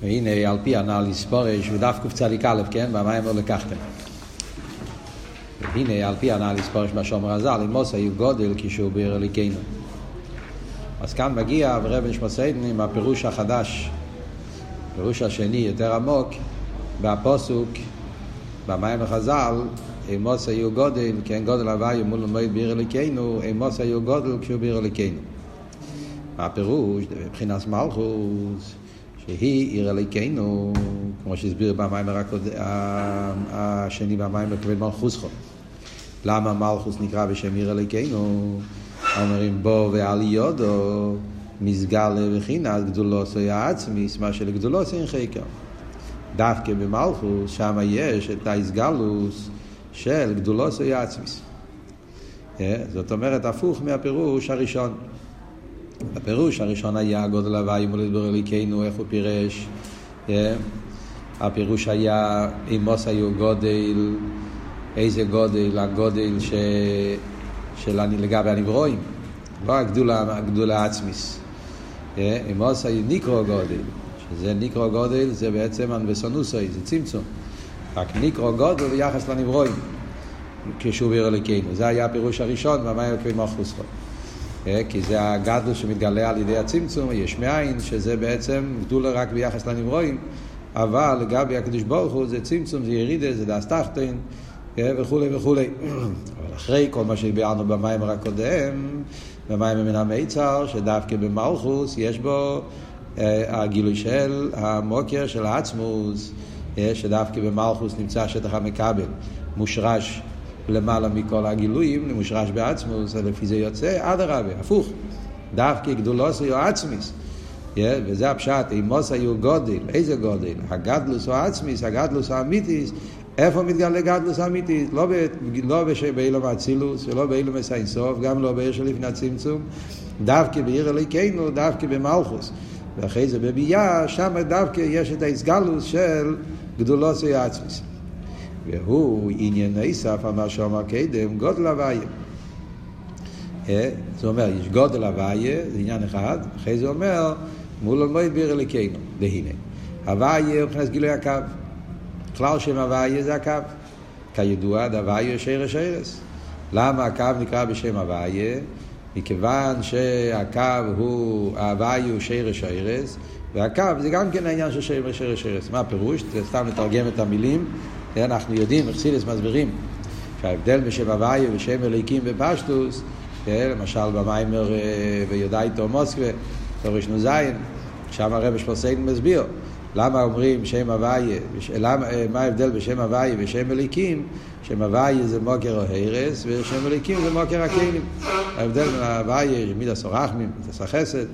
והנה על פי הנ"ל לספורש ודף קצ"א, כן? במים לא לקחתם. והנה על פי הנ"ל לספורש בשומר הז"ל, אם מוסא היו גודל כשהוא בעיר אליקנו. אז כאן מגיע ורב נשמוסיידן עם הפירוש החדש, הפירוש השני יותר עמוק, בפוסוק, במים החז"ל, אמוס היו גודל, כן גודל הוואי מול מועד ביר אליקנו, אמוס היו גודל כשהוא ביר אליקנו. מה הפירוש? מבחינת מלכוס, שהיא עיר אליקנו, כמו שהסביר במים השני במים בכבד מלכוסכו. למה מלכוס נקרא בשם עיר אליקנו? אומרים בו ועל יודו, מסגל לבחינת גדולוסו העצמיס, מה שלגדולוסו אין חקר. דווקא במלכוס, שם יש את האיסגלוס של גדולוסו עצמיס. זאת אומרת, הפוך מהפירוש הראשון. הפירוש הראשון היה גודל הוואי מול ידבר אליקנו, איך הוא פירש. הפירוש היה, אם מוס היו גודל, איזה גודל, הגודל ש... של לגבי הנברואים, לא הגדולה, הגדולה העצמיס. אם מוס היו ניקרו גודל, שזה ניקרו גודל, זה בעצם אנבסונוסוי, זה צמצום. רק ניקרו גודל ביחס לנברואים, כשהוא ביר אלוקינו. זה היה הפירוש הראשון, ומה יקבי מלכוס כי זה הגדל שמתגלה על ידי הצמצום, יש מאין, שזה בעצם גדולה רק ביחס לנברואים, אבל לגבי הקדוש ברוך הוא זה צמצום, זה ירידה, זה דס תחתן, וכולי וכולי. אבל אחרי כל מה שדיברנו במיימר הקודם, במיימר מן המיצר, שדווקא במלכוס יש בו הגילוי של המוקר של העצמוס, שדווקא במלכוס נמצא השטח המקבל, מושרש למעלה מכל הגילויים, מושרש בעצמוס, לפי זה יוצא, אדרבה, הפוך, דווקא גדולוס היו עצמיס. וזה הפשט, אימוס היו גודל, איזה גודל? הגדלוס או עצמיס, הגדלוס האמיתיס, איפה מתגלה גדלוס האמיתיס? לא, לא באילום האצילוס, ולא באילום הסיינסוף, גם לא בעיר של לפני הצמצום, דווקא בעיר אליקנו, דווקא במלכוס. ואחרי זה בביאה, שם דווקא יש את האיסגלוס של גדולוס העצמיס. והוא עניין ניסף על מה שאמר קדם, גודל הוויה. זאת אומרת, יש גודל הוויה, זה עניין אחד, אחרי זה אומר, מול המועד ביר אליקנו, והנה. הוויה הוא מבחינת גילוי הקו. כלל שם הוויה זה הקו. כידוע, הוויה שרש ארס. למה הקו נקרא בשם הוויה? מכיוון שהקו הוא, ההוואי הוא שרש ארס, והקו זה גם כן העניין של שרש ארס. מה הפירוש? סתם לתרגם את המילים. אנחנו יודעים, אכסידס מסבירים, שההבדל בשם הוואי ובשם אליקים בפשטוס, למשל במיימר ויודאיתו מוסקבה, תורש נ"ז, שם הרב שפוסייגן מסביר. למה אומרים שם הוויה, מה ההבדל בשם הוויה ושם אליקים? שם הוויה זה מוקר או הרס, ושם אליקים זה מוקר הכלים. ההבדל בין הוויה מידס הרחמים, מידס החסד,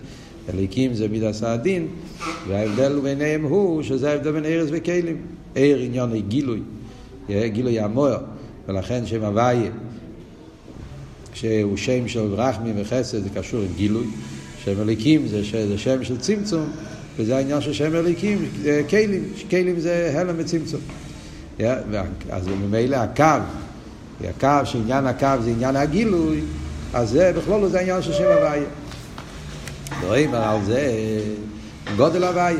אליקים זה מידס הדין, וההבדל ביניהם הוא שזה ההבדל בין הרס וכלים. ער עניין גילוי, גילוי המוער, ולכן שם הוויה, שהוא שם של רחמים וחסד, זה קשור עם גילוי. שם אליקים זה, זה שם של צמצום. וזה העניין של שם אליקים, כלים, כלים זה הלם וצמצום. אז ממילא הקו, הקו, שעניין הקו זה עניין הגילוי, אז זה בכלול זה העניין של שם הוויה. רואים על זה גודל הוויה.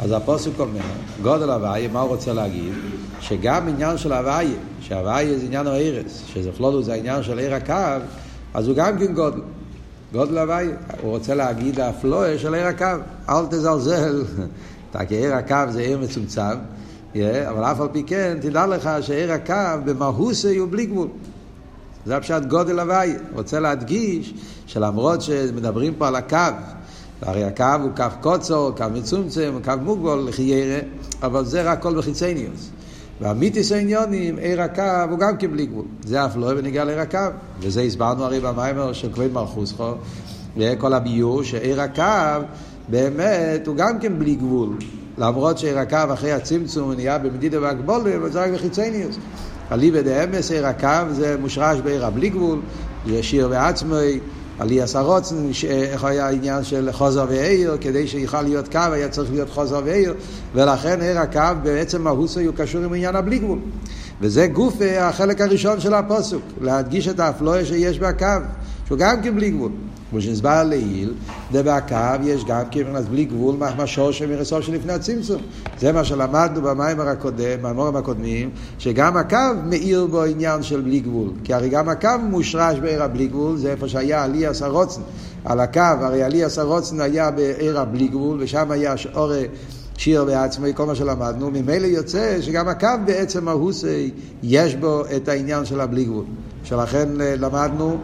אז הפוסק אומר, גודל הוויה, מה הוא רוצה להגיד? שגם עניין של הוויה, שהוויה זה עניין הארץ, שזה בכלול זה העניין של עיר הקו, אז הוא גם כן גודל. גודל הוואי, הוא רוצה להגיד הפלואה של עיר הקו, אל תזלזל, כי עיר הקו זה עיר מצומצם, אבל אף על פי כן, תדע לך שעיר הקו במהוסי הוא בלי גבול. זה הפשט גודל הוואי, רוצה להדגיש שלמרות שמדברים פה על הקו, הרי הקו הוא קו קוצו, קו מצומצם, קו מוגבול, חיירה, אבל זה רק כל בחיצניוס. והמיתיס העניונים, עיר הקו הוא גם כן בלי גבול. זה אף לא בניגיע לעיר הקו. וזה הסברנו הרי במיימר של כבד מלכוסכו, וכל הביור שעיר הקו באמת הוא גם כן בלי גבול. למרות שעיר הקו אחרי הצמצום הוא נהיה במדידה והגבולה, אבל זה רק בחיצניוס. אליבא דאמס עיר הקו זה מושרש בעיר הבלי גבול, זה שיר עלי עשרוצן, איך היה העניין של חוזר ועיר, כדי שיוכל להיות קו היה צריך להיות חוזר ועיר, ולכן עיר הקו בעצם מהוסו הוא קשור עם עניין הבלי גבול. וזה גוף החלק הראשון של הפוסוק, להדגיש את האפלואה שיש בקו, שהוא גם כן בלי גבול. כמו שהסבר לעיל, ובקו יש גם כן מבחינת בלי גבול מה שורש ומרסור שלפני הצמצום. זה מה שלמדנו במיימר הקודם, במיימורים הקודמים, שגם הקו מאיר בו עניין של בלי גבול. כי הרי גם הקו מושרש בעיר הבלי גבול, זה איפה שהיה עלי הסרוצן. על הקו, הרי עלי הסרוצן היה בעיר הבלי גבול, ושם היה אורי שיר בעצמו, כל מה שלמדנו, ממילא יוצא שגם הקו בעצם ההוסי, יש בו את העניין של הבלי גבול. שלכן אה, למדנו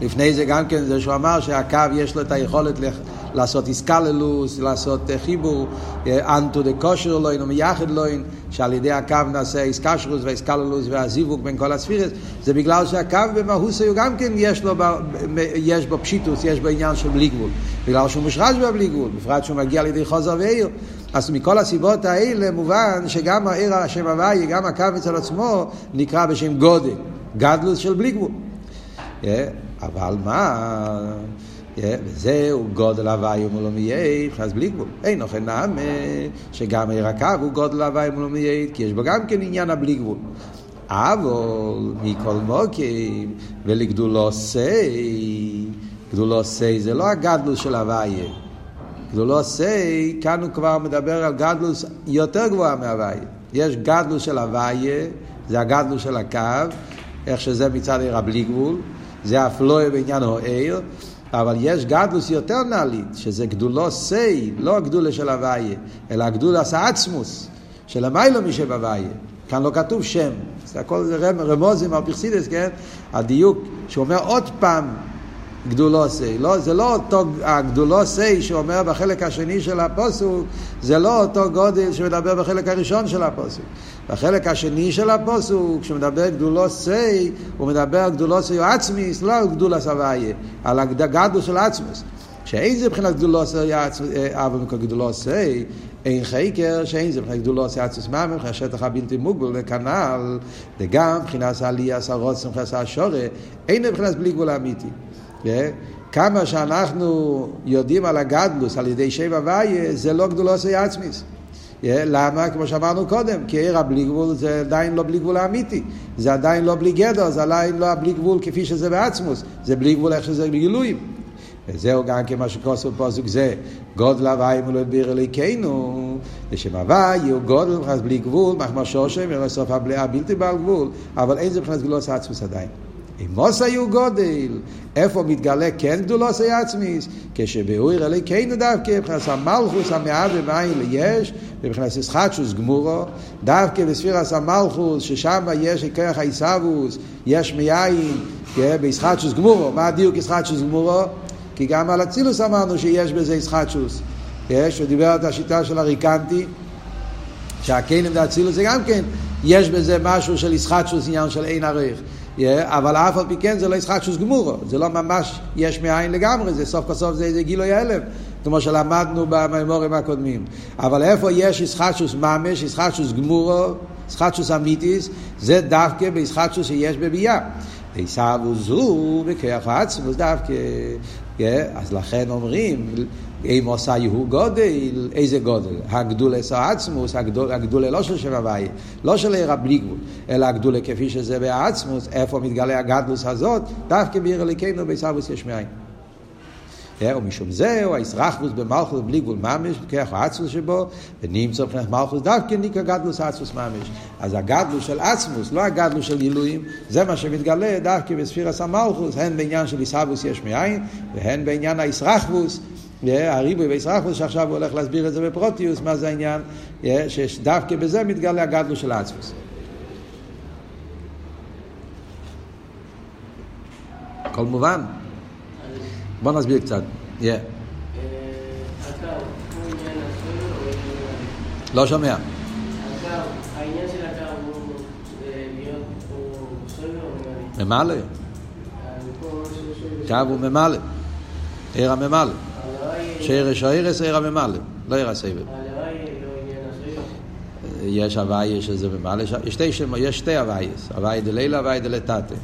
לפני זה גם כן, זה שהוא אמר שהקו יש לו את היכולת לעשות איסקללוס, לעשות אה, חיבור, אנטו דה כושר לוין ומייחד לוין, שעל ידי הקו נעשה איסקשרוס והאיסקללוס והזיווג בין כל הספירס, זה בגלל שהקו במהוסי הוא גם כן יש, לו, יש בו פשיטוס, יש בו עניין של בלי גבול, בגלל שהוא מושרש בבלי גבול, בפרט שהוא מגיע על ידי חוזר ועיר. אז מכל הסיבות האלה מובן שגם העיר השם הוואי, גם הקו אצל עצמו, נקרא בשם גודל, גדלוס של בלי גבול. אה, אבל מה, וזהו גודל הוואי ומולו אז בלי גבול. אין אוכל נעמה, שגם עיר הקו הוא גודל הוואי ומולו כי יש בו גם כן עניין הבלי גבול. אבל מכל מוקים ולגדולו סי, גדולו סי זה לא הגדלוס של הוויה. גדולו סי, כאן הוא כבר מדבר על גדלוס יותר גבוהה מהוויה. יש גדלוס של הוויה, זה הגדלוס של הקו, איך שזה מצד עיר הבלי גבול. זה אף לא בעניין העיר, אבל יש גדלוס יותר נעלית, שזה גדולו סי, לא הגדולה של הוויה, אלא הגדולס העצמוס, של המיילו משב הוויה. כאן לא כתוב שם, זה הכל זה רמוזים על פרסידס, כן? הדיוק, שהוא אומר עוד פעם גדולוסי. לא, זה לא אותו הגדולוסי שאומר בחלק השני של הפוסוק, זה לא אותו גודל שמדבר בחלק הראשון של הפוסוק. בחלק השני של הפוסוק, כשמדבר גדולוסי, הוא מדבר על גדולוסי או עצמיס, לא על גדולס על הגדול של עצמיס. שאין זה מבחינת גדולוסי אבל מכל גדולוסי, אין חקר שאין זה מבחינת גדולוסי עצמיס ממש, מבחינת השטח הבלתי מוגבל וכנ"ל, וגם מבחינת העלייה, סרוץ, מבחינת השורה, אין מבחינת בלי גבול אמיתי. כמה שאנחנו יודעים על הגדלוס על ידי שבע הוויה, זה לא גדולוסי עצמיס. למה? כמו שאמרנו קודם, כי עיר הבלי גבול זה עדיין לא בלי גבול האמיתי. זה עדיין לא בלי גדר, זה עדיין לא בלי גבול כפי שזה בעצמוס. זה בלי גבול איך שזה בגילויים. וזהו גם כמה שכוסו בפוסק זה, גודל הוואי מולו ביר אליקנו, לשם הוואי הוא גודל מבחינת בלי גבול, מחמר שושם, ולסוף הבלתי בעל גבול, אבל אין זה מבחינת גבולוס עצמוס עדיין. אימוס היו גודל, איפה מתגלה כן גדולוס היה עצמיס? כשבאויר אלי כן דווקא, מבחינת המלכוס המעט ומעין ליש, מבחינת ישחטשוס גמורו, דווקא בספירס המלכוס, ששם יש כרך העיסאוווס, יש מיין, כן, בישחטשוס גמורו, מה הדיוק ישחטשוס גמורו? כי גם על אצילוס אמרנו שיש בזה ישחטשוס. יש, הוא דיבר על השיטה של הריקנטי, שהכלים דאצילוס זה גם כן, יש בזה משהו של ישחטשוס, עניין של אין ערך. אבל אף על פי כן זה לא ישחטשוס גמורו, זה לא ממש יש מאין לגמרי, זה סוף כל זה, זה גילוי הלם, כמו שלמדנו במימורים הקודמים. אבל איפה יש ישחטשוס ממש, ישחטשוס גמורו, ישחטשוס אמיתיס, זה דווקא בישחטשוס שיש בביאה. עיסאוו זו בכוח העצמוס דווקא. אז לכן אומרים, אם עושה יהוא גודל, איזה גודל? הגדול עשר עצמוס, הגדול לא של שם הוואי, לא של עיר בלי גבול, אלא הגדול כפי שזה בעצמוס, איפה מתגלה הגדלוס הזאת, דווקא בעיר אליקנו בעיסאוויס יש מאין. ומשום זהו, הישרחבוס במלכוס בלי גבול ממש, בכך העצמוס שבו, ונמצא מבחינת מלכוס דווקא ניקה גדלוס עצמוס ממש. אז הגדלוס של עצמוס, לא הגדלוס של גילויים, זה מה שמתגלה דווקא בספירס המלכוס, הן בעניין של ישרחבוס יש מאין, והן בעניין הישרחבוס, הריבוי וישרחבוס, שעכשיו הוא הולך להסביר את זה בפרוטיוס, מה זה העניין, שדווקא בזה מתגלה הגדלוס של עצמוס. הכל מובן? בוא נסביר קצת. Yeah. לא שומע. ממלא. קו הוא ממלא. עיר הממלא. שרש הערס עיר הממלא. לא עיר הסבב. יש הוויה שזה ממלא, יש שתי הווייס, הוויה דלילה, הוויה דלתתה.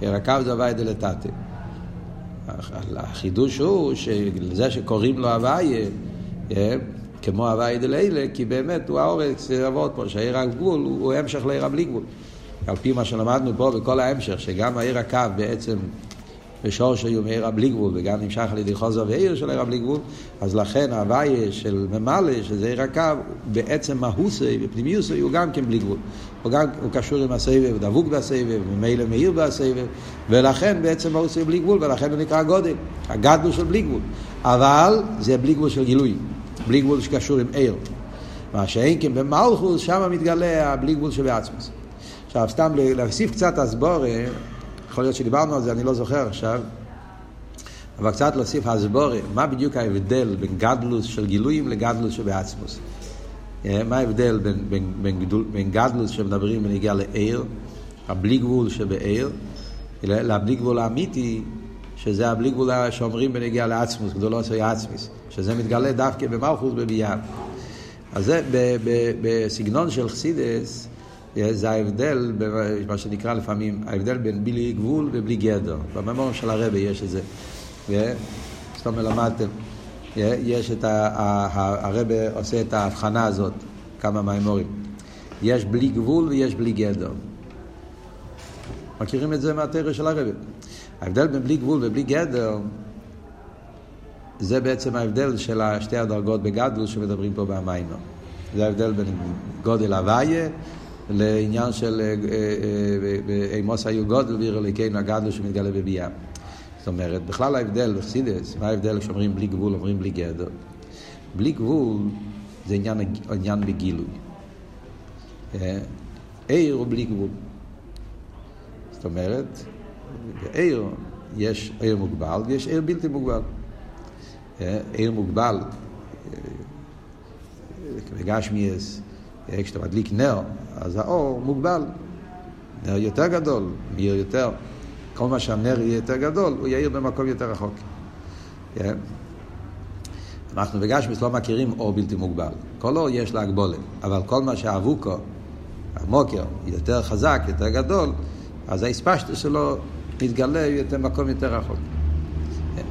עיר הקו זה הוויה דלתתה. החידוש הוא שזה שקוראים לו הוויה, אה, כמו הוויה דלילה, כי באמת הוא האורץ, אבות פה, שהעיר הגבול הוא המשך לעיר הבלי גבול. על פי מה שלמדנו פה בכל ההמשך, שגם העיר הקו בעצם ושור שהיו מעיר בלי גבול, וגם נמשך על ידי חוזר ועיר של עיר בלי גבול, אז לכן ההוויה של ממלא, שזה עיר הקו, בעצם מהוסי ופנימיוסי הוא גם כן בלי גבול. הוא גם, הוא קשור עם הסבב, דבוק בסבב, ממילא מאיר בסבב, ולכן בעצם מהוסי בלי גבול, ולכן הוא נקרא גודל, הגדלו של בלי גבול. אבל זה בלי גבול של גילוי, בלי גבול שקשור עם עיר. מה שאין כן במלכוס, שם מתגלה הבלי גבול שבעצמוס. עכשיו, סתם להוסיף קצת הסבורה, יכול להיות שדיברנו על זה, אני לא זוכר עכשיו, אבל קצת להוסיף הסבורה, מה בדיוק ההבדל בין גדלוס של גילויים לגדלוס שבעצמוס. אה, מה ההבדל בין, בין, בין, גדול, בין גדלוס שמדברים בנגיעה לעיר, הבלי גבול שבעיר, לבלי גבול האמיתי, שזה הבלי גבול שאומרים בנגיעה לעצמוס, גדולו של עצמיס, שזה מתגלה דווקא במלכוס בביאה. אז זה בסגנון של חסידס, זה ההבדל, מה שנקרא לפעמים, ההבדל בין בלי גבול ובלי גדר. בממור של הרבי יש את זה. זאת אומרת, למדתם. יש את. הרבי עושה את ההבחנה הזאת, כמה מימורים. יש בלי גבול ויש בלי גדר. מכירים את זה מהתרא של הרבי. ההבדל בין בלי גבול ובלי גדר, זה בעצם ההבדל של שתי הדרגות בגדלו שמדברים פה במיימר. זה ההבדל בין גודל הוויה לעניין של אימוס היו גודל ועיר אלוקינו הגדלו שמתגלה בביאה. זאת אומרת, בכלל ההבדל בחסידס, מה ההבדל כשאומרים בלי גבול, אומרים בלי גדר? בלי גבול זה עניין, עניין בגילוי. עיר הוא בלי גבול. זאת אומרת, בעיר יש עיר מוגבל ויש עיר בלתי מוגבל. עיר מוגבל, בגשמיאס, כשאתה מדליק נר, אז האור מוגבל. נר יותר גדול, מאיר יותר. כל מה שהנר יהיה יותר גדול, הוא יאיר במקום יותר רחוק. כן? אנחנו בגשמיס לא מכירים אור בלתי מוגבל. כל אור יש לה הגבולת, אבל כל מה שהאבוקו, המוקר, יותר חזק, יותר גדול, אז האספשטו שלו מתגלה יותר מקום יותר רחוק. כן?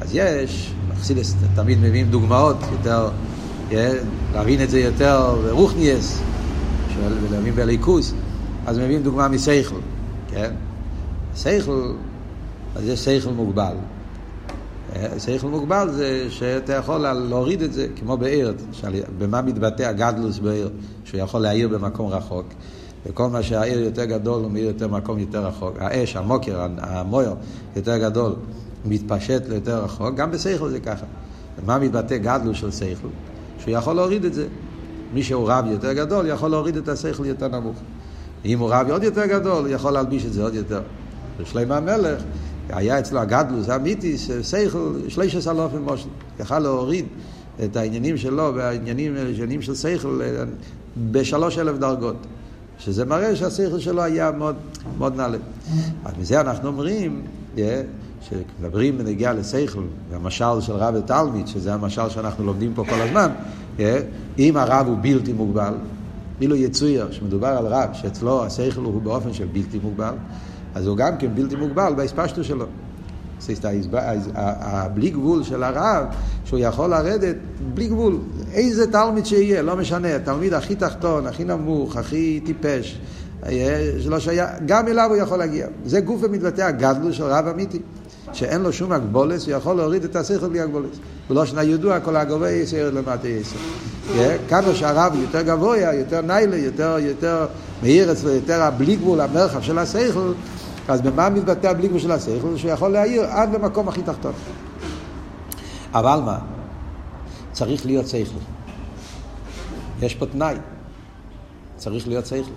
אז יש, חסידס תמיד מביאים דוגמאות יותר? להבין את זה יותר רוחניאס, ולהבין בליכוס, אז מביאים דוגמה מסייכל, כן? סייכל, אז יש סייכל מוגבל. סייכל מוגבל זה שאתה יכול להוריד את זה, כמו בעיר, במה מתבטא הגדלוס בעיר, שהוא יכול להעיר במקום רחוק. וכל מה שהעיר יותר גדול הוא מאיר יותר מקום יותר רחוק. האש, המוקר, המויר יותר גדול, מתפשט ליותר רחוק, גם בסייכל זה ככה. ומה מתבטא גדלוס של סייכל? שהוא יכול להוריד את זה. מי שהוא רב יותר גדול יכול להוריד את השכל יותר נמוך. אם הוא רב עוד יותר גדול, יכול להלביש את זה עוד יותר. ושלמה המלך, היה אצלו הגדלוס האמיתי, שכל, שלישס אלופים מושל, יכל להוריד את העניינים שלו והעניינים של שכל בשלוש אלף דרגות. שזה מראה שהשכל שלו היה מאוד, מאוד נעלה. אז מזה אנחנו אומרים, yeah, כשמדברים בנגיעה לשכל, והמשל של רב ותלמיד, שזה המשל שאנחנו לומדים פה כל הזמן, yeah, אם הרב הוא בלתי מוגבל, אילו יצויר שמדובר על רב שאצלו השכל הוא באופן של בלתי מוגבל, אז הוא גם כן בלתי מוגבל בהספשטו שלו. הבלי גבול של הרב, שהוא יכול לרדת בלי גבול. איזה תלמיד שיהיה, לא משנה, התלמיד הכי תחתון, הכי נמוך, הכי טיפש, שלא שהיה, גם אליו הוא יכול להגיע. זה גוף ומתבטא הגדלו של רב אמיתי. שאין לו שום הגבולס, הוא יכול להוריד את השכל בלי הגבולס. שנה ידוע, כל הגבוה יסר למטה יסר. כמה שהרב יותר גבוה, יותר ניילה, יותר, יותר מאיר אצלו, יותר הבלי גבול, המרחב של השכל, אז במה מתבטא הבלי גבול של השכל? שהוא יכול להעיר עד למקום הכי תחתון. אבל מה? צריך להיות שכל. יש פה תנאי. צריך להיות שכל.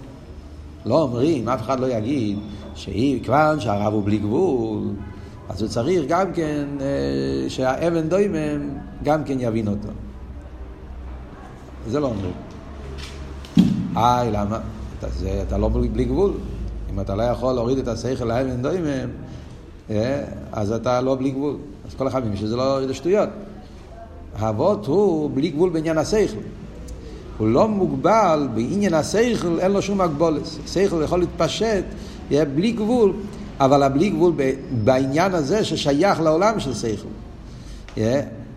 לא אומרים, אף אחד לא יגיד, שכיוון שהרב הוא בלי גבול, אז הוא צריך גם כן אה, שהאבן דוימם גם כן יבין אותו. זה לא אומרים. איי, למה? אתה, זה, אתה לא בלי גבול. אם אתה לא יכול להוריד את השכל לאבן דוימם, אה, אז אתה לא בלי גבול. אז כל אחד מבין שזה לא שטויות. האבות הוא בלי גבול בעניין השכל. הוא לא מוגבל בעניין השכל, אין לו שום הגבולת. שכל יכול להתפשט, יהיה בלי גבול, אבל הבלי גבול בעניין הזה ששייך לעולם של שכל.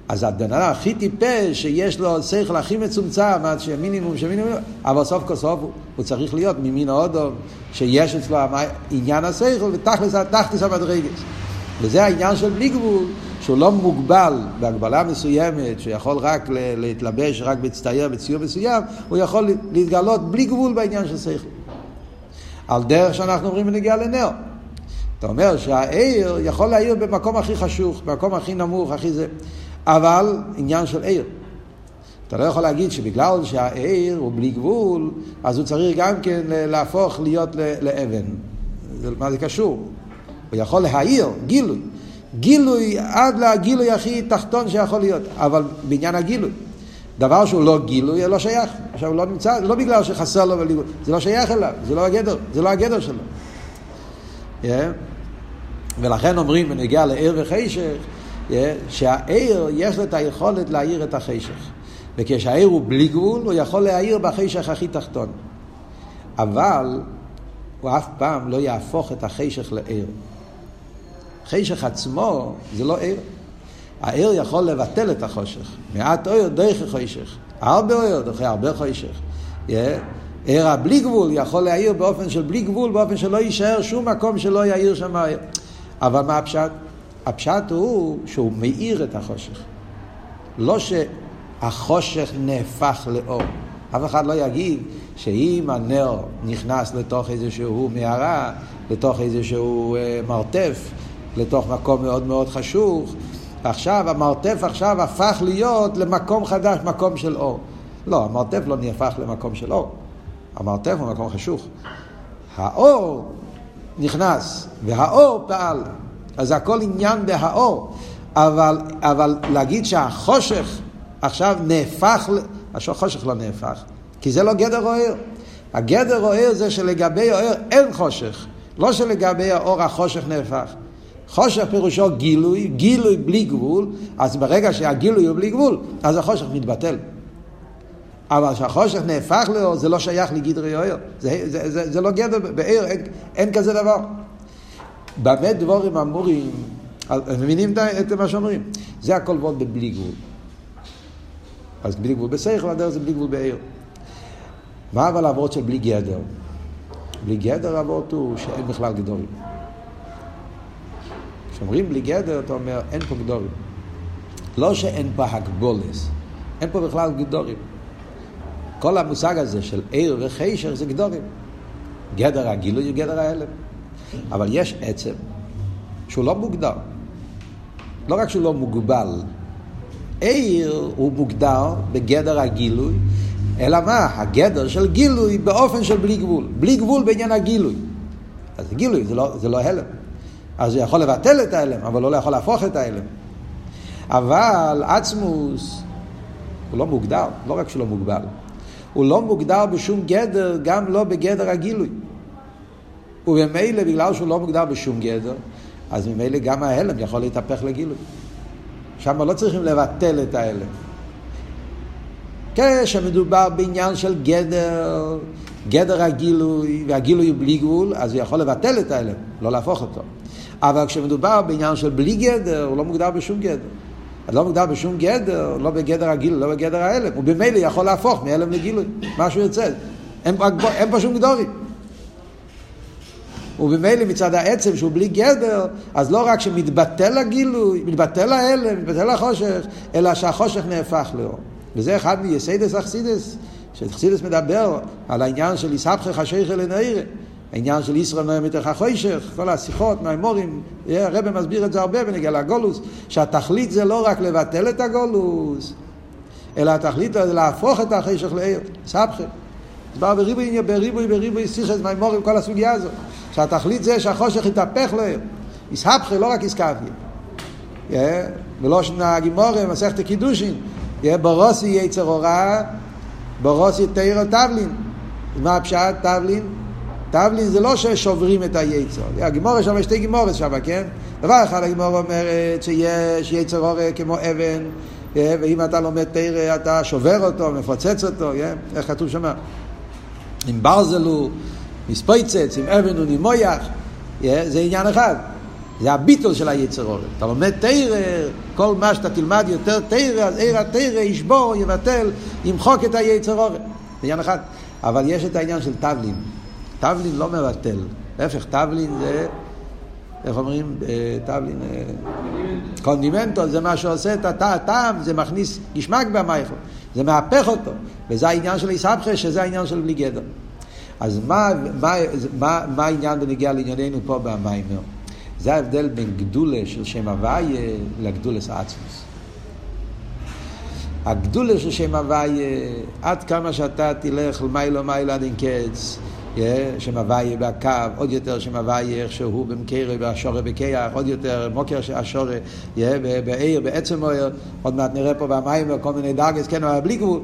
אז הבן אדם הכי טיפש, שיש לו שכל הכי מצומצם, עד שמינימום, שמינימום, אבל סוף כל סוף הוא צריך להיות ממין האודום, שיש אצלו עניין השכל, ותכלס התחתיס המדרגס. וזה העניין של בלי גבול, שהוא לא מוגבל בהגבלה מסוימת, שהוא יכול רק להתלבש, רק להצטייר בציור מסוים, הוא יכול להתגלות בלי גבול בעניין של שכל. על דרך שאנחנו אומרים בנגיעה לנר. אתה אומר שהעיר יכול להעיר במקום הכי חשוך, במקום הכי נמוך, הכי זה, אבל עניין של עיר. אתה לא יכול להגיד שבגלל שהעיר הוא בלי גבול, אז הוא צריך גם כן להפוך להיות לאבן. מה זה קשור? הוא יכול להעיר, גילוי. גילוי עד לגילוי הכי תחתון שיכול להיות, אבל בעניין הגילוי. דבר שהוא לא גילוי, לא שייך. עכשיו הוא לא נמצא, לא בגלל שחסר לו, זה לא שייך אליו, זה לא הגדר, זה לא הגדר שלו. Yeah. ולכן אומרים בנגיע לעיר וחשך, שהעיר יש לו את היכולת להעיר את החשך. וכשהעיר הוא בלי גבול, הוא יכול להעיר בחשך הכי תחתון. אבל הוא אף פעם לא יהפוך את החשך לעיר. חשך עצמו זה לא עיר. העיר יכול לבטל את החושך. מעט אויר דרך החושך. הרבה אויר דרך הרבה חושך. עיר הבלי גבול יכול להעיר באופן של בלי גבול, באופן שלא יישאר שום מקום שלא יאיר שם העיר. אבל מה הפשט? הפשט הוא שהוא מאיר את החושך. לא שהחושך נהפך לאור. אף אחד לא יגיד שאם הנר נכנס לתוך איזשהו מערה, לתוך איזשהו אה, מרתף, לתוך מקום מאוד מאוד חשוך, עכשיו המרתף עכשיו הפך להיות למקום חדש, מקום של אור. לא, המרתף לא נהפך למקום של אור. המרתף הוא מקום חשוך. האור נכנס, והאור פעל. אז הכל עניין בהאור. אבל, אבל להגיד שהחושך עכשיו נהפך, החושך לא נהפך, כי זה לא גדר אוהר. הגדר אוהר זה שלגבי אוהר אין חושך, לא שלגבי האור החושך נהפך. חושך פירושו גילוי, גילוי בלי גבול, אז ברגע שהגילוי הוא בלי גבול, אז החושך מתבטל. אבל כשהחושך נהפך לאור, זה לא שייך לגדרי אוהר. זה, זה, זה, זה לא גדר, בעיר אין, אין כזה דבר. במה דבורים אמורים, מבינים את מה שאומרים? זה הכל ועוד בבלי גבול. אז בלי גבול בשכל, הדרך זה בלי גבול בעיר. מה אבל העבוד של בלי גדר? בלי גדר העבוד הוא שאין בכלל גדורים. כשאומרים בלי גדר, אתה אומר, אין פה גדורים. לא שאין פה הגבולס, אין פה בכלל גדורים. כל המושג הזה של עיר וחשר זה גדורים. גדר הגילוי הוא גדר ההלם. אבל יש עצם שהוא לא מוגדר. לא רק שהוא לא מוגבל, עיר הוא מוגדר בגדר הגילוי, אלא מה? הגדר של גילוי באופן של בלי גבול. בלי גבול בעניין הגילוי. אז גילוי זה לא, זה לא הלם. אז הוא יכול לבטל את ההלם, אבל הוא לא יכול להפוך את ההלם. אבל עצמוס הוא לא מוגדר, לא רק שהוא לא מוגבל. הוא לא מוגדר בשום גדר, גם לא בגדר הגילוי. וממילא, בגלל שהוא לא מוגדר בשום גדר, אז ממילא גם ההלם יכול להתהפך לגילוי. שם לא צריכים לבטל את ההלם. כשמדובר בעניין של גדר, גדר הגילוי, והגילוי הוא בלי גבול, אז הוא יכול לבטל את ההלם, לא להפוך אותו. אבל כשמדובר בעניין של בלי גדר, הוא לא מוגדר בשום גדר. אז לא מוגדר בשום גדר, לא בגדר הגילוי, לא בגדר ההלם. הוא במילא יכול להפוך מהלם לגילוי, מה שהוא יוצא. אין, אין פה שום גדורים. ובמילא מצד העצם שהוא בלי גדר, אז לא רק שמתבטל הגילוי, מתבטל ההלם, מתבטל החושך, אלא שהחושך נהפך לאור. וזה אחד מייסיידס אכסידס, שאכסידס מדבר על העניין של יסבכך השייך אל העניין של ישראל נוהם מתך החוישך, כל השיחות, מהאמורים, הרב מסביר את זה הרבה בנגיע לגולוס, שהתכלית זה לא רק לבטל את הגולוס, אלא התכלית זה להפוך את החשך לעיר, סבכה. מדבר בריבוי, בריבוי, בריבוי, שיחס, מהאמורים, כל הסוגיה הזאת. שהתכלית זה שהחושך יתהפך לעיר. יסהפכה, לא רק יסקפיה. ולא שנה הגימורים, מסכת קידושין, ברוסי יצר הוראה, ברוסי תירו תבלין. מה הפשט תבלין? תבלין זה לא ששוברים את היצר. הגימורה שם שתי גימורת שם, כן? דבר אחד הגימורה אומרת שיש יצר הורה כמו אבן, ואם אתה לומד תרא אתה שובר אותו, מפוצץ אותו, איך כתוב שם? עם ברזלו, מספויצץ, עם אבן ונימויח, זה עניין אחד. זה הביטול של היצר אורן. אתה לומד תרא, כל מה שאתה תלמד יותר תרא, אז עיר התרא ישבור, יבטל, ימחוק את היצר אורן. זה עניין אחד. אבל יש את העניין של תבלין. תבלין לא מבטל. להפך, תבלין זה איך אומרים? טבלין... קונדימנטו, זה מה שעושה את הטעם, זה מכניס גשמק במייכל, זה מהפך אותו, וזה העניין של איסבכה, שזה העניין של בלי גדר. אז מה, מה, מה, מה העניין בנגיע לענייננו פה במיימר? זה ההבדל בין גדולה של שם הוויה לגדולס האצמוס. הגדולה של שם הוויה, עד כמה שאתה תלך למיילו מיילו עד אין קץ, שם הוויה בהקו, עוד יותר שם הוויה שהוא במקרה, והשורה בקיח, עוד יותר מוקר השורה, בעיר, בעצם מויר, עוד מעט נראה פה במים וכל מיני דרגס, כן, אבל בלי גבול.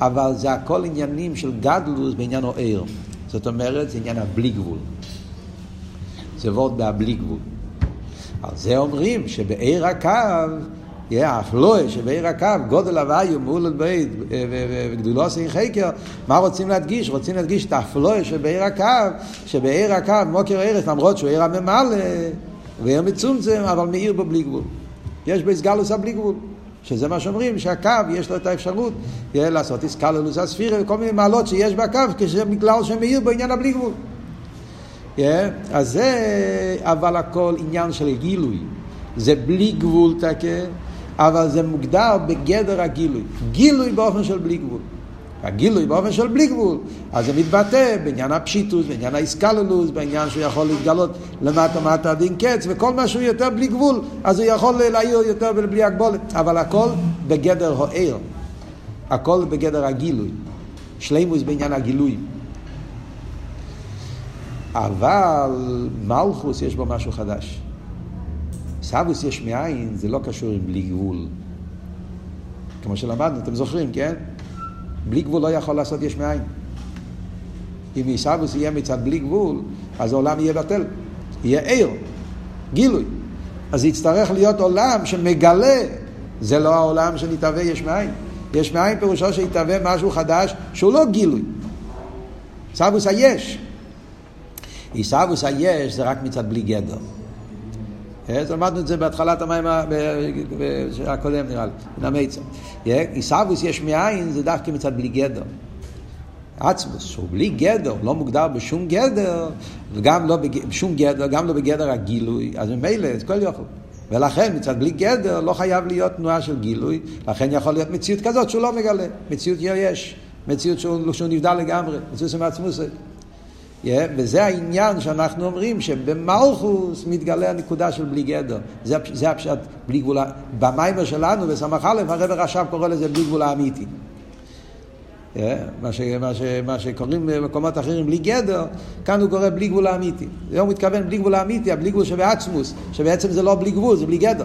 אבל זה הכל עניינים של גדלוס בעניין העיר. זאת אומרת, זה עניין הבלי גבול. זה וורד בהבלי גבול. על זה אומרים שבעיר הקו, האפלואה שבעיר הקו, גודל הוויה מול בית וגדולו עושים חקר, מה רוצים להדגיש? רוצים להדגיש את האפלואה שבעיר הקו, שבעיר הקו מוקר ארץ, למרות שהוא עיר הממלא, ועיר מצומצם, אבל מאיר בו בלי גבול. יש באסגלוס הבלי גבול. שזה מה שאומרים, שהקו יש לו את האפשרות לעשות איסקללוס הספירה וכל מיני מעלות שיש בקו, בגלל שמאיר בעניין הבלי גבול. Yeah, אז זה, אבל הכל עניין של גילוי. זה בלי גבול תקה, אבל זה מוגדר בגדר הגילוי. גילוי באופן של בלי גבול. הגילוי באופן של בלי גבול, אז זה מתבטא בעניין הפשיטוס, בעניין האיסקללוס, בעניין שהוא יכול להתגלות למטה מטה דין קץ, וכל מה שהוא יותר בלי גבול, אז הוא יכול להעיר יותר בלי הגבולת, אבל הכל בגדר הוער, הכל בגדר הגילוי, שלימוס בעניין הגילוי. אבל מלכוס יש בו משהו חדש. סבוס יש מאין, זה לא קשור עם בלי גבול. כמו שלמדנו, אתם זוכרים, כן? בלי גבול לא יכול לעשות יש מאין. אם עיסאוווס יהיה מצד בלי גבול, אז העולם יהיה בטל. יהיה עיר, גילוי. אז יצטרך להיות עולם שמגלה, זה לא העולם שנתהווה יש מאין. יש מאין פירושו שיתהווה משהו חדש שהוא לא גילוי. עיסאוווס היש. עיסאוווס היש זה רק מצד בלי גדר. אז למדנו את זה בהתחלת המים הקודם נראה לי, מן המיצר. עיסאוווס יש מאין זה דווקא מצד בלי גדר. עצמוס, שהוא בלי גדר, לא מוגדר בשום גדר, וגם לא בשום גדר, גם לא בגדר הגילוי, אז ממילא זה כל יוכל. ולכן מצד בלי גדר לא חייב להיות תנועה של גילוי, לכן יכול להיות מציאות כזאת שהוא לא מגלה, מציאות יש, מציאות שהוא, שהוא נבדל לגמרי, מציאות של עצמוס. Yeah, וזה העניין שאנחנו אומרים שבמלכוס מתגלה הנקודה של בלי גדר. זה, זה הפשט בלי גבול, במיימר שלנו בסמך א' הרב עכשיו קורא לזה בלי גבול האמיתי. Yeah, מה, ש, מה, ש, מה שקוראים במקומות אחרים בלי גדר, כאן הוא קורא בלי גבול האמיתי. זה הוא מתכוון בלי גבול האמיתי, הבלי גבול שבעצמוס, שבעצם זה לא בלי גבול, זה בלי גדר.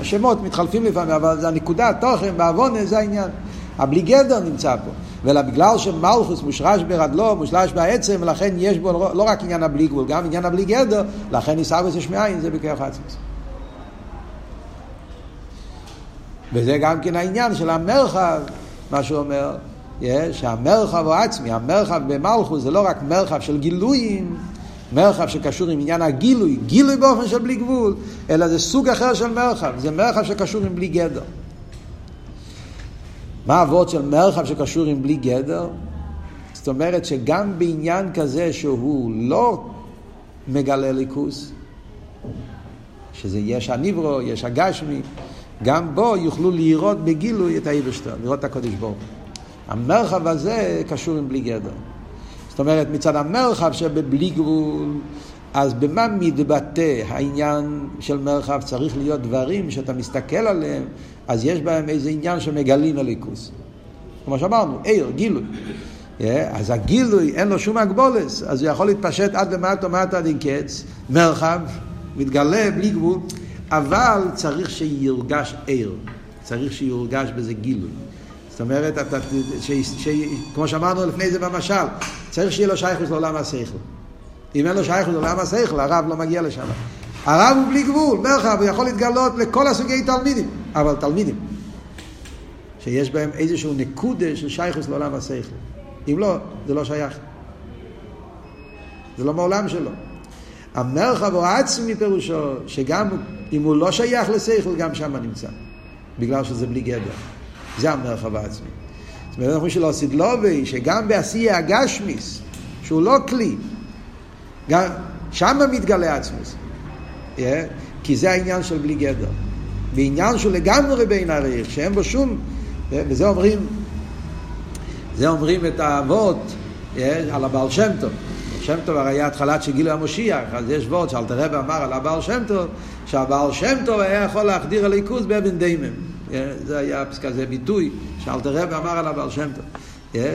השמות מתחלפים לפעמים, אבל זה הנקודה, התוכן, בעוונה, זה העניין. הבלי גדר נמצא פה. אלא בגלל שמלכוס מושרש ברדלו, מושרש בעצם, ולכן יש בו לא רק עניין הבלי גבול, גם עניין הבלי גדר, לכן עיסאוויס יש מאין, זה בכיח עצמוס. וזה גם כן העניין של המרחב, מה שהוא אומר, שהמרחב הוא עצמי, המרחב במלכוס זה לא רק מרחב של גילויים, מרחב שקשור עם עניין הגילוי, גילוי באופן של בלי גבול, אלא זה סוג אחר של מרחב, זה מרחב שקשור עם בלי גדר. מה אבות של מרחב שקשור עם בלי גדר? זאת אומרת שגם בעניין כזה שהוא לא מגלה ליכוס, שזה יש הניברו, יש הגשמי, גם בו יוכלו לראות בגילוי את האיברשטר, לראות את הקודש ברוך המרחב הזה קשור עם בלי גדר. זאת אומרת, מצד המרחב שבבלי גבול, אז במה מתבטא העניין של מרחב? צריך להיות דברים שאתה מסתכל עליהם, אז יש בהם איזה עניין שמגלים הליכוס. כמו שאמרנו, עיר, גילוי. Yeah, אז הגילוי אין לו שום הגבולס, אז הוא יכול להתפשט עד למטה מטה עד אין קץ, מרחב, מתגלה בלי גבול, אבל צריך שיורגש עיר, צריך שיורגש בזה גילוי. זאת אומרת, אתה, ש, ש, כמו שאמרנו לפני זה במשל, צריך שיהיה לו שייכוס לעולם השכל. אם אין לו שייכות לעולם השכל, הרב לא מגיע לשם. הרב הוא בלי גבול, מרחב, הוא יכול להתגלות לכל הסוגי תלמידים, אבל תלמידים, שיש בהם איזשהו נקודה של שייכות לעולם השכל. אם לא, זה לא שייך. זה לא מעולם שלו. המרחב הוא עצמי פירושו, שגם אם הוא לא שייך לשכל, גם שם נמצא. בגלל שזה בלי גדר. זה המרחב העצמי. זאת אומרת, אנחנו שלא סדלובי, שגם בעשייה הגשמיס, שהוא לא כלי, גם שם מתגלה עצמוס. Yeah, כי זה העניין של בלי גדר. בעניין שהוא לגמרי בין הריח, שאין בו שום, וזה אומרים, זה אומרים את האבות yeah, על הבעל שם טוב. שם טוב הרי היה התחלת של גילוי המושיח, אז יש וורד שאלתר רבי אמר על הבעל שם טוב, שהבעל שם טוב היה יכול להחדיר הליכוז באבן דיימם. זה היה כזה ביטוי שאלתר רבי אמר על הבעל שם טוב.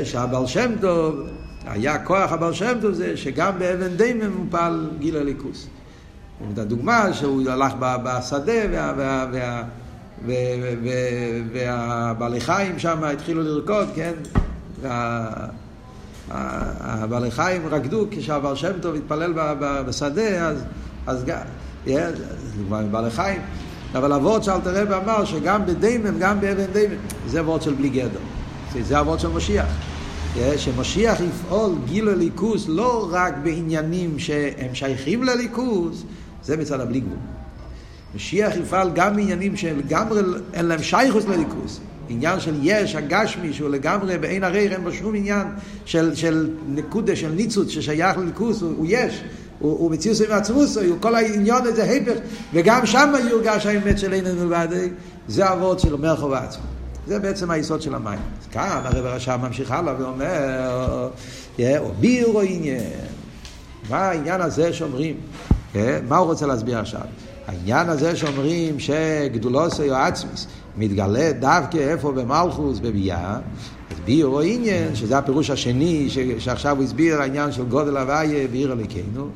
שהבעל שם טוב, היה כוח הבעל שם טוב זה שגם באבן דיימם הוא פעל גיל הליכוז. הדוגמה שהוא הלך בשדה וה... וה, וה והבעלי חיים שם התחילו לרקוד, כן? הבעלי חיים רקדו כשהבעל שם טוב התפלל בשדה, אז, אז דוגמה מבעלי חיים. אבל הוורד שאלתר רבי אמר שגם בדיימם, גם באבן דיימם, זה וורד של בלי גדר. זה הוורד של משיח. שמשיח יפעול גילו ליכוס לא רק בעניינים שהם שייכים לליכוס, זה מצד הבלי גבול. משיח יפעל גם בעניינים שהם לגמרי אין להם שייכוס לליכוס. עניין של יש, הגשמי, שהוא לגמרי בעין הריר, אין בו שום עניין של, של נקודה, של ניצוץ ששייך לליכוס, הוא, הוא יש. הוא, הוא מציאוס עם עצמוס, כל העניין הזה היפך, וגם שם יורגש האמת של אין מלבד, זה אבות של אומר חובה עצמו. זה בעצם היסוד של המים. כאן הרב הרשע ממשיך הלאה ואומר, או בירו עניין. מה העניין הזה שאומרים? מה הוא רוצה להסביר עכשיו? העניין הזה שאומרים שגדולוסי או עצמיס מתגלה דווקא איפה? במלכוס בביאה, אז ביור או עניין, שזה הפירוש השני שעכשיו הוא הסביר העניין של גודל הוויה בעיר הלכנו,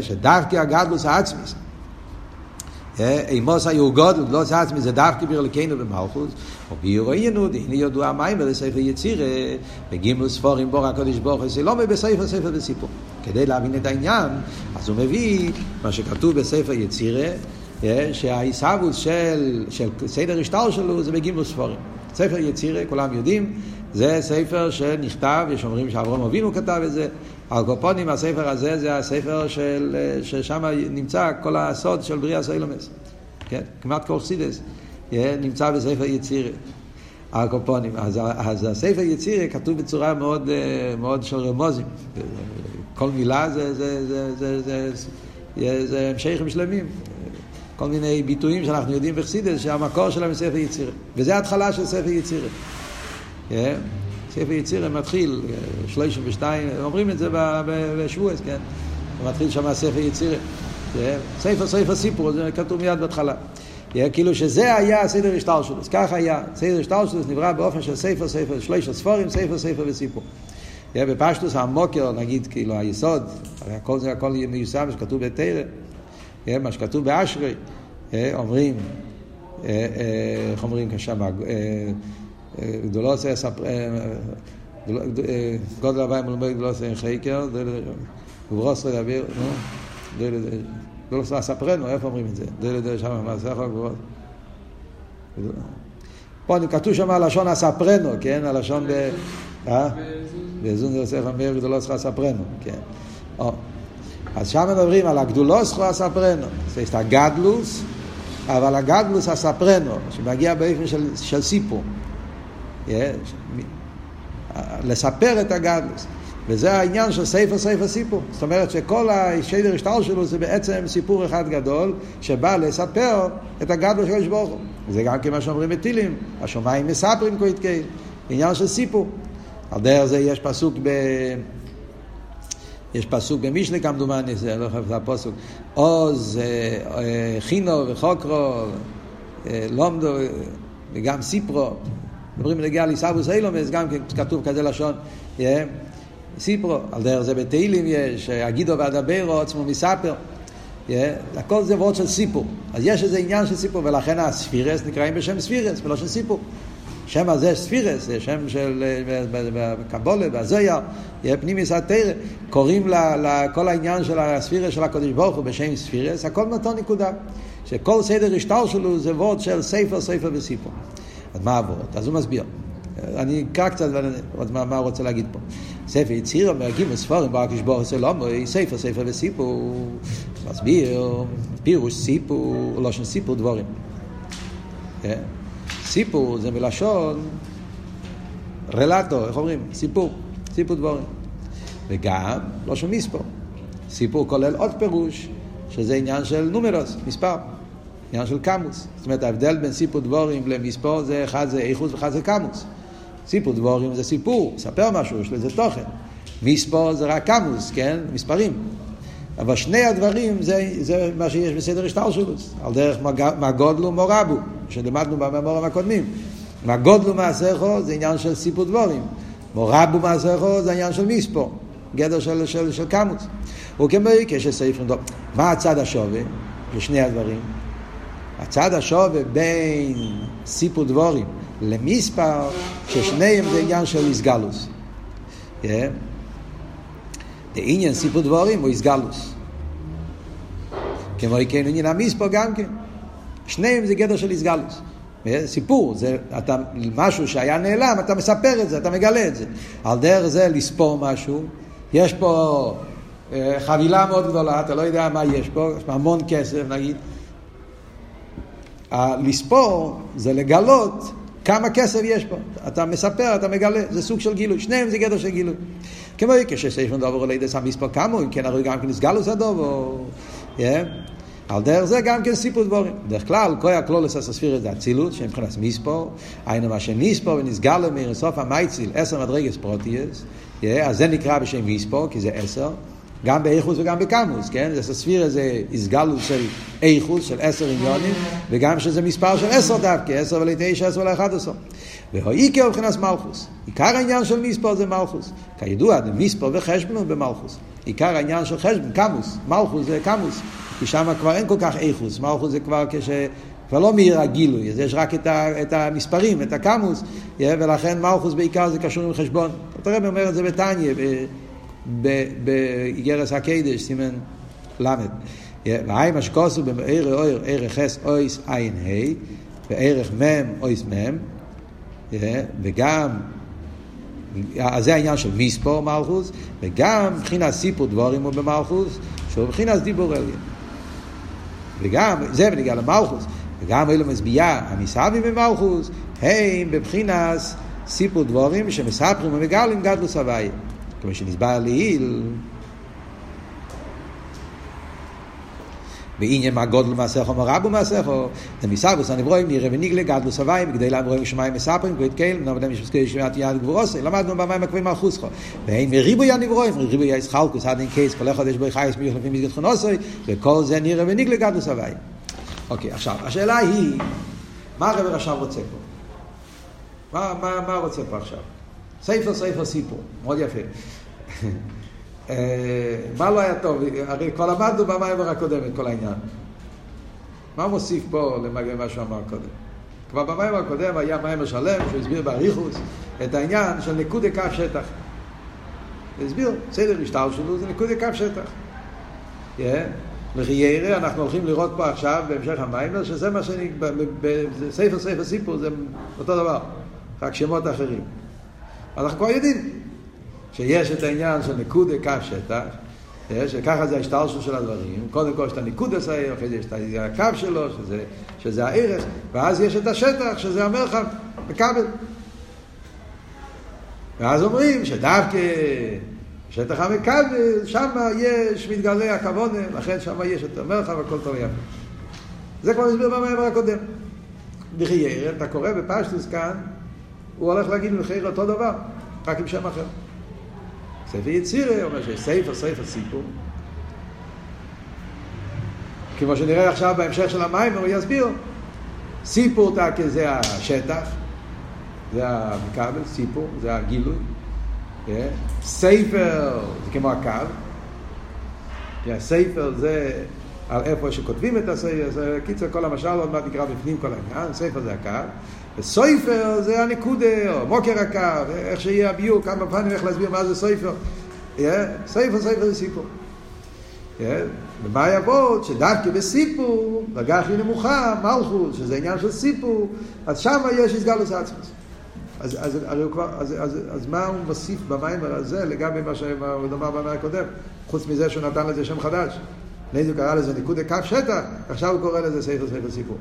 שדווקא הגדלוס העצמיס אימוס היו גודל, לא עצמי, זה דווקא ביר לקיינו במלכוס, או בירו עיינו, דהנה יודו המים ולספר יציר, בגימל ספורים בור הקודש ברוך הוא, לא בספר ספר וסיפור. כדי להבין את העניין, אז הוא מביא מה שכתוב בספר יצירה, שהעיסאוווס של, של סדר השטר שלו זה בגימל ספורים. ספר יצירה, כולם יודעים, זה ספר שנכתב, יש אומרים שאברהם אבינו כתב את זה, הקופונים, הספר הזה זה הספר של, ששם נמצא כל הסוד של בריאה סוילומס. כן? כמעט כל חסידס נמצא בספר יצירה. הקופונים. אז, אז הספר יצירה כתוב בצורה מאוד, מאוד של רמוזים. כל מילה זה, זה, זה, זה, זה, זה, זה המשכים שלמים. כל מיני ביטויים שאנחנו יודעים בחסידס שהמקור שלהם זה ספר יצירה. וזה ההתחלה של ספר יצירה. Yeah. ספר יצירה מתחיל, 32, אומרים את זה בשבועס, כן? מתחיל שם ספר יצירה. ספר ספר סיפור, זה כתוב מיד בהתחלה. כאילו שזה היה הסדר השטר שלו, אז ככה היה, סדר השטר שלו נברא באופן של ספר, ספר, שלושה ספורים, ספר, ספר וסיפור. בפשטוס המוקר, נגיד, כאילו היסוד, הכל זה הכל מיושם, שכתוב בתרא, מה שכתוב באשרי, אומרים, איך אומרים כשם, גדולו עושה גודל הוואי מלמד גדולו עושה חקר, גברוס לדבר, גדולו עושה ספרנו, איפה אומרים את זה? דלת שם, מה זה יכול גברוס? פה כתוב שם הלשון הספרנו, כן? הלשון ב... בזון זה עושה חמר גדולו עושה ספרנו, כן. אז שם מדברים על הגדולוס חו הספרנו, זה הגדלוס, אבל הגדלוס הספרנו, שמגיע באופן של, של סיפור. לספר את הגדלוס. וזה העניין של ספר ספר סיפור. זאת אומרת שכל השדר השטר שלו זה בעצם סיפור אחד גדול, שבא לספר את הגדלוס של הקדוש ברוך הוא. זה גם כמה שאומרים בטילים, השמיים מספרים כה יתקיים. עניין של סיפור. על דרך זה יש פסוק ב... יש פסוק במשנה כמדומני, זה לא חייב הפסוק. עוז, חינו וחוקרו, לומדו וגם סיפרו. מדברים בנגיע לעיסאוווס אילומס, גם כן כתוב כזה לשון, סיפרו, על דרך זה בתהילים יש, אגידו ואדברו עצמו מספר, הכל זה וורד של סיפור. אז יש איזה עניין של סיפור, ולכן הספירס נקראים בשם ספירס, ולא של סיפור. שם הזה ספירס, זה שם של קבולה והזויר, פנימיס התרא, קוראים לכל העניין של הספירס של הקדוש ברוך הוא בשם ספירס, הכל מאותו נקודה. שכל סדר השטר שלו זה וורד של ספר, ספר וסיפור. אז מה עבוד? אז הוא מסביר. אני אקרא קצת מה, מה הוא רוצה להגיד פה. ספר יציר אומר גימל ספורים בר כשבור עושה לא ספר ספר וסיפור מסביר פירוש סיפור לא של סיפור דבורים סיפור זה מלשון רלטור איך אומרים סיפור סיפור דבורים וגם לא של מספור סיפור כולל עוד פירוש, שזה עניין של נומרוס, מספר, עניין של קמוס. זאת אומרת, ההבדל בין סיפור דבורים למספור זה אחד זה איכוס ואחד זה קמוס. סיפור דבורים זה סיפור, מספר משהו, יש לזה תוכן. מספור זה רק קמוס, כן? מספרים. אבל שני הדברים זה, זה מה שיש בסדר השטלשלוס, על דרך מה גודלו מורבו, שלמדנו במאמורים הקודמים. מה גודלו מעשיכו זה עניין של סיפור דבורים. מורבו מעשיכו זה עניין של מספור, גדר של, של, של קמוס. וכמו כשסעיף דוב. מה הצד השווה לשני הדברים? הצד השווה בין סיפור דבורים למספר, ששניהם זה עניין של איסגלוס. Yeah. עניין סיפור דבורים הוא איסגלוס. כמו כן עניין המספר גם כן. שניהם זה גדר של איסגלוס. סיפור, זה אתה, משהו שהיה נעלם, אתה מספר את זה, אתה מגלה את זה. על דרך זה לספור משהו, יש פה אה, חבילה מאוד גדולה, אתה לא יודע מה יש פה, יש פה המון כסף נגיד. לספור זה לגלות כמה כסף יש פה. אתה מספר, אתה מגלה, זה סוג של גילוי. שניהם זה גדר של גילוי. כמו כשסייפון דובר עלי דס המספר כמה, אם כן הרי גם כן נסגלוס הדובר. על דרך זה גם כן סיפור דבורים. בדרך כלל, כל הכלולוס הספירת זה אצילות, שהם מבחינת מספור, היינו מה שנספור ונסגל למיר סוף המייציל, עשר מדרגס פרוטיאס, אז זה נקרא בשם מספור, כי זה עשר. גם באיכוס וגם בקמוס, כן? זה ספירה זה הסגלות של איכוס, של עשר עניונים, וגם שזה מספר של עשר דווקא, עשר ולתשע, עשר ולאחד עשר. והאיקר מבחינת מלכוס. עיקר העניין של מספר זה מלכוס. כידוע, מספר וחשבון הוא במלכוס. עיקר העניין של חשבון, קמוס, מלכוס זה קמוס. כי שם כבר אין כל כך איכוס, מלכוס זה כבר כש... כבר לא מעיר הגילוי, אז יש רק את, ה, את המספרים, את הקמוס, ולכן מלכוס בעיקר זה קשור עם חשבון. אתה רואה, אומר את זה בתניא, באיגרס הקדש, סימן ל'. והי מה שכוסו בערך אויר, ערך חס אויס עין ה', וערך מ' אויס מ', וגם, אז זה העניין של מספור מלכוס, וגם מבחינת סיפור דבורים הוא במלכוס, שהוא מבחינת דיבור אליין. וגם, זה בניגע למלכוס, וגם אלו מזביעה, המסעבים במלכוס, הם בבחינת סיפור דבורים שמספרים ומגלים גדלוס הוויה. כמו שנסבר לעיל, בעניין מה גודל מעשיך או רבו מעשיך, דמיסבוס הנברואים נראה וניגלה גדלו סביים, כדי לאמרואים שמיים מספרים, כבית קהל, נעבדם יש פסקי שמיעת יד גבורוסי, למדנו במים הקווים החוסכו. ואין מריבוי הנברואים, ריבוי הישחלקוס, עד אין קייס, כל אחד יש בו חייס מיוך לפי מסגד חונוסוי, וכל זה נראה וניגלה גדלו סביים. אוקיי, עכשיו, השאלה היא, מה הרב עכשיו רוצה פה? מה, מה, מה רוצה פה עכשיו? ספר ספר סיפור, מאוד יפה. אה, מה לא היה טוב? הרי כבר למדנו במיימר הקודם את כל העניין. מה מוסיף פה למגן מה שהוא אמר קודם? כבר במיימר הקודם היה מיימר שלם שהוא הסביר באריכוס את העניין של נקודי כף שטח. הסביר, סדר משטר שלו זה נקודי כף שטח. לחיירה אנחנו הולכים לראות פה עכשיו בהמשך המיימר שזה מה שאני, בספר ספר סיפור זה אותו דבר, רק שמות אחרים. אנחנו כבר יודעים שיש את העניין של נקודה קו שטח, אה, שככה זה ההשתלשלות של הדברים, קודם כל יש את הניקוד הסעיר, אחרי זה יש את הקו שלו, שזה, שזה הערך, ואז יש את השטח, שזה המרחב, בכבל. ואז אומרים שדווקא שטח המכבל, שם יש מתגלה הכוונה, לכן שם יש את המרחב, הכל טוב יפה. זה כבר הסביר במאמר הקודם. בחיירת, אתה קורא בפשטוס כאן, הוא הולך להגיד לחייר אותו דבר, רק עם שם אחר. ספר יצירה אומר שיש ספר, ספר סיפור. כמו שנראה עכשיו בהמשך של המים, הוא יסביר. סיפור תקה זה השטח, זה המכבל, סיפור, זה הגילוי. ספר זה כמו הקו. ספר זה על איפה שכותבים את הספר, קיצר כל המשל עוד מעט נקרא בפנים כל העניין, ספר זה הקו. וסויפר זה הנקודה, או מוקר הקו, איך שיהיה הביור, כמה פעמים איך להסביר מה זה סויפר. סויפר, סויפר זה סיפור. ומה יבוא? שדווקא בסיפור, דרגה הכי נמוכה, מלכות, שזה עניין של סיפור, אז שם יש הסגלוס עצמוס. אז, אז, אז, כבר, אז, אז, אז מה הוא מוסיף במיימר הזה לגבי מה שהוא אמר במיימר הקודם? חוץ מזה שהוא נתן לזה שם חדש. לפני זה קרא לזה ניקוד קו שטח, עכשיו הוא קורא לזה ספר ספר סיפור.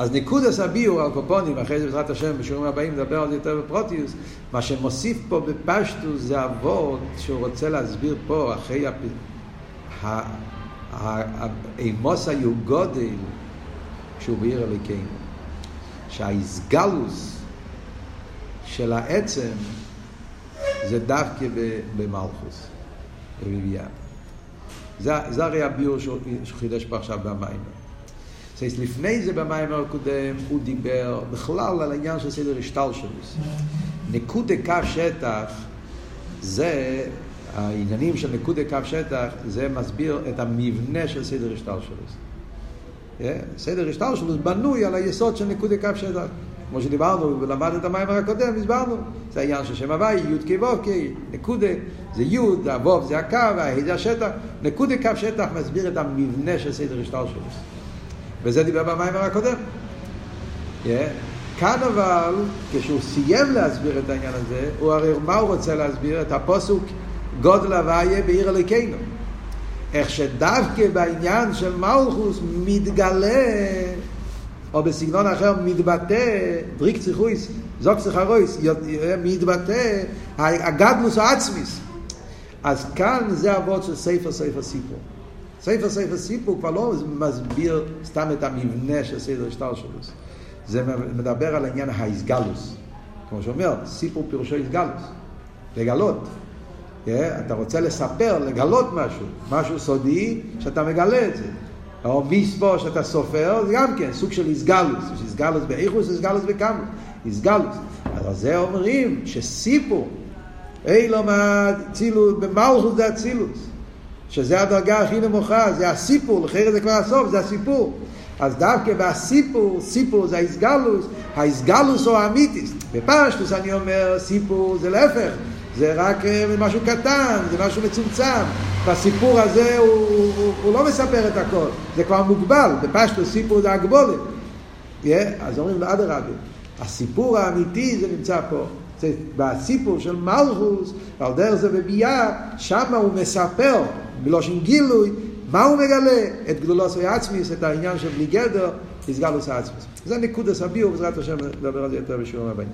אז ניקודס הביור על קופונים, אחרי זה בעזרת השם בשיעורים הבאים נדבר על זה יותר בפרוטיוס, מה שמוסיף פה בפשטוס זה אבות שהוא רוצה להסביר פה אחרי האימוס היו גודל שהוא בעיר אלוקינו. שהאיסגלוס של העצם זה דווקא במלכוס, בביאה. זה, זה הרי הביור שהוא חידש פה עכשיו במים. אז לפני זה במים הקודם הוא דיבר בכלל על העניין של סדר השטל שלו. נקודה קו שטח זה, העניינים של נקודה קו שטח, זה מסביר את המבנה של סדר השטל שלו. סדר השטל שלו בנוי על היסוד של נקודה קו שטח. כמו שדיברנו ולמד את המיימר הקודם, הסברנו. זה העניין של שם הוואי, י' כ' ו' כ', נקודה, זה י', הו' זה הקו, הה' זה השטח. נקודה קו שטח מסביר את המבנה של סדר השטל שלו. וזה דיבר במיימר הקודם. Yeah. כאן אבל, כשהוא סיים להסביר את העניין הזה, הוא הרי מה הוא רוצה להסביר? את הפוסוק גודל הוויה בעיר אלוקינו. איך שדווקא בעניין של מלכוס מתגלה, או בסגנון אחר מתבטא, דריק צריכויס, זוג צריכרויס, מתבטא הגדלוס העצמיס. אז כאן זה אבות של ספר ספר סיפור. ספר ספר סיפור כבר לא מסביר סתם את המבנה של סדר השטר שלו. זה מדבר על עניין האיסגלוס. כמו שאומר, סיפור פירושו איסגלוס. לגלות. Yeah, אתה רוצה לספר, לגלות משהו, משהו סודי, שאתה מגלה את זה. או מיספו שאתה סופר, זה גם כן סוג של איסגלוס. יש איסגלוס באיכוס, איסגלוס בקמוס. איסגלוס. אז זה אומרים שסיפור, אילומד, צילוס, במלכוס זה אצילוס. שזה הדרגה הכי נמוכה, זה הסיפור, אחרת זה כבר הסוף, זה הסיפור. אז דווקא בסיפור, סיפור זה האיסגלוס, האיסגלוס הוא האמיתיס. בפשטוס אני אומר, סיפור זה להפך, זה רק משהו קטן, זה משהו מצומצם. בסיפור הזה הוא, הוא, הוא לא מספר את הכל, זה כבר מוגבל, בפשטוס סיפור זה הגבולת. Yeah, אז אומרים, אדרבה, הסיפור האמיתי זה נמצא פה. זה בסיפור של מלכוס, ועל דרך זה בביאה, שם הוא מספר, בלושן גילוי, מה הוא מגלה? את גדולוס העצמיס, את העניין של בלי גדר, הסגלוס העצמיס. זה נקודס הביאו, בעזרת השם נדבר על זה יותר בשיעורים הבאים.